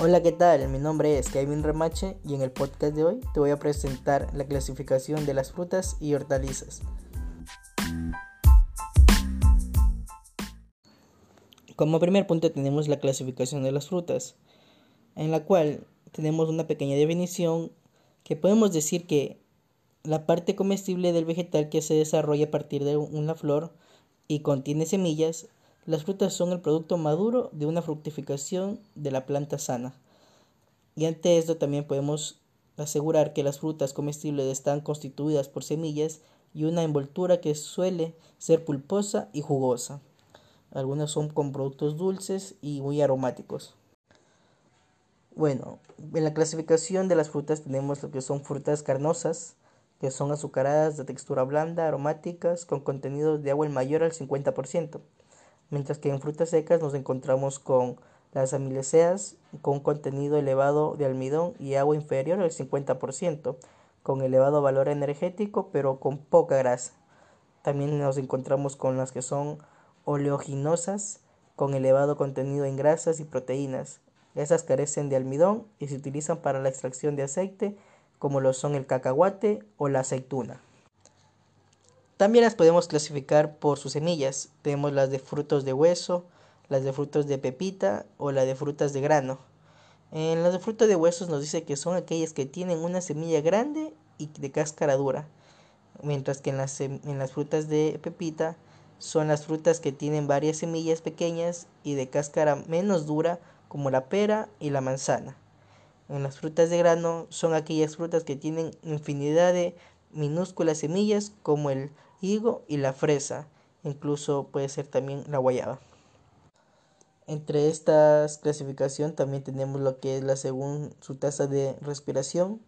Hola, ¿qué tal? Mi nombre es Kevin Remache y en el podcast de hoy te voy a presentar la clasificación de las frutas y hortalizas. Como primer punto tenemos la clasificación de las frutas, en la cual tenemos una pequeña definición que podemos decir que la parte comestible del vegetal que se desarrolla a partir de una flor y contiene semillas las frutas son el producto maduro de una fructificación de la planta sana. Y ante esto también podemos asegurar que las frutas comestibles están constituidas por semillas y una envoltura que suele ser pulposa y jugosa. Algunas son con productos dulces y muy aromáticos. Bueno, en la clasificación de las frutas tenemos lo que son frutas carnosas, que son azucaradas de textura blanda, aromáticas, con contenido de agua mayor al 50% mientras que en frutas secas nos encontramos con las amiláceas con un contenido elevado de almidón y agua inferior al 50%, con elevado valor energético pero con poca grasa. También nos encontramos con las que son oleoginosas con elevado contenido en grasas y proteínas. Esas carecen de almidón y se utilizan para la extracción de aceite como lo son el cacahuate o la aceituna. También las podemos clasificar por sus semillas. Tenemos las de frutos de hueso, las de frutos de pepita o las de frutas de grano. En las de frutos de huesos nos dice que son aquellas que tienen una semilla grande y de cáscara dura. Mientras que en las, en las frutas de pepita son las frutas que tienen varias semillas pequeñas y de cáscara menos dura como la pera y la manzana. En las frutas de grano son aquellas frutas que tienen infinidad de minúsculas semillas como el higo y la fresa, incluso puede ser también la guayaba. Entre estas clasificación también tenemos lo que es la según su tasa de respiración,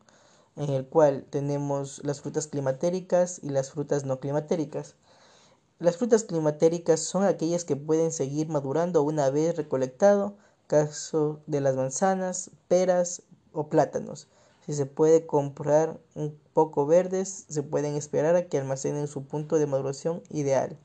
en el cual tenemos las frutas climatéricas y las frutas no climatéricas. Las frutas climatéricas son aquellas que pueden seguir madurando una vez recolectado, caso de las manzanas, peras o plátanos. Si se puede comprar un poco verdes, se pueden esperar a que almacenen su punto de maduración ideal.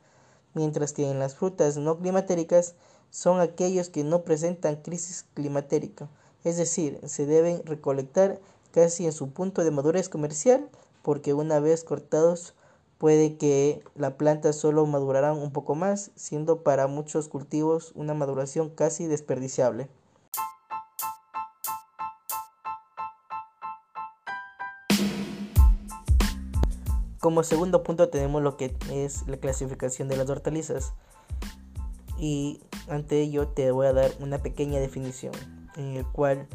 Mientras que en las frutas no climatéricas son aquellos que no presentan crisis climatérica, es decir, se deben recolectar casi en su punto de madurez comercial, porque una vez cortados puede que la planta solo madurará un poco más, siendo para muchos cultivos una maduración casi desperdiciable. Como segundo punto tenemos lo que es la clasificación de las hortalizas. Y ante ello te voy a dar una pequeña definición en el cual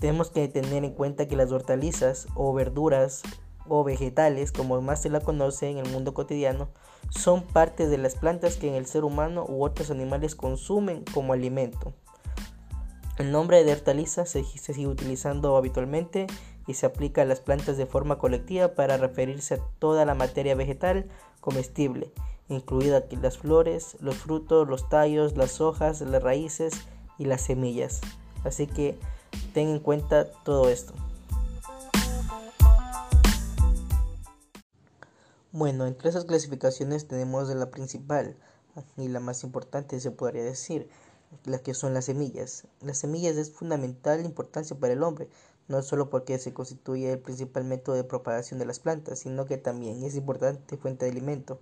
tenemos que tener en cuenta que las hortalizas o verduras o vegetales, como más se la conoce en el mundo cotidiano, son parte de las plantas que en el ser humano u otros animales consumen como alimento. El nombre de hortaliza se, se sigue utilizando habitualmente y se aplica a las plantas de forma colectiva para referirse a toda la materia vegetal comestible, incluida las flores, los frutos, los tallos, las hojas, las raíces y las semillas. Así que ten en cuenta todo esto. Bueno, entre esas clasificaciones tenemos la principal y la más importante se podría decir, las que son las semillas. Las semillas es fundamental importancia para el hombre, no solo porque se constituye el principal método de propagación de las plantas, sino que también es importante fuente de alimento,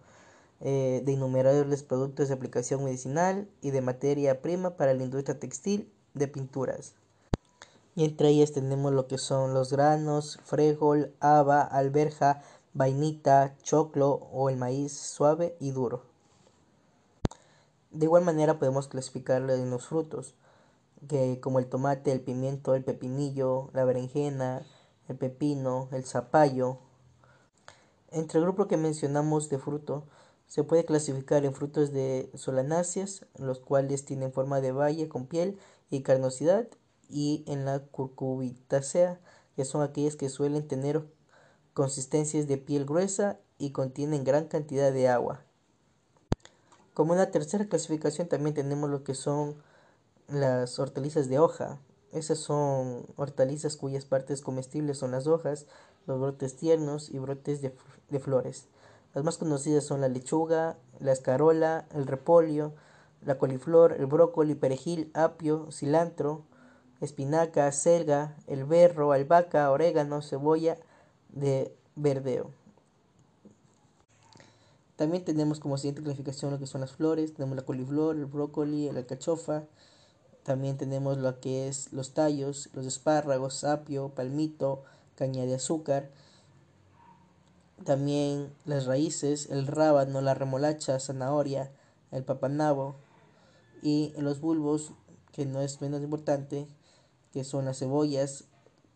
eh, de innumerables productos de aplicación medicinal y de materia prima para la industria textil de pinturas. Y entre ellas tenemos lo que son los granos, frijol, haba, alberja, vainita, choclo o el maíz suave y duro. De igual manera podemos clasificarlo en los frutos que como el tomate, el pimiento, el pepinillo, la berenjena, el pepino, el zapallo. Entre el grupo que mencionamos de fruto, se puede clasificar en frutos de solanáceas, los cuales tienen forma de valle con piel y carnosidad, y en la curcubitácea, que son aquellas que suelen tener consistencias de piel gruesa y contienen gran cantidad de agua. Como una tercera clasificación también tenemos lo que son las hortalizas de hoja. Esas son hortalizas cuyas partes comestibles son las hojas, los brotes tiernos y brotes de, flores. Las más conocidas son la lechuga, la escarola, el repolio, la coliflor, el brócoli, perejil, apio, cilantro, espinaca, selga, el berro, albahaca, orégano, cebolla de verdeo. También tenemos como siguiente clasificación lo que son las flores, tenemos la coliflor, el brócoli, la alcachofa, también tenemos lo que es los tallos, los espárragos, apio, palmito, caña de azúcar, también las raíces, el rábano, la remolacha, zanahoria, el papanabo y los bulbos, que no es menos importante, que son las cebollas,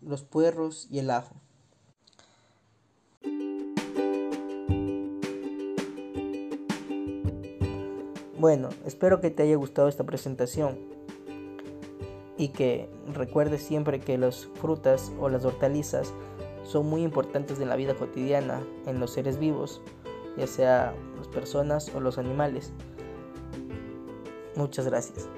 los puerros y el ajo. Bueno, espero que te haya gustado esta presentación y que recuerdes siempre que las frutas o las hortalizas son muy importantes en la vida cotidiana en los seres vivos, ya sea las personas o los animales. Muchas gracias.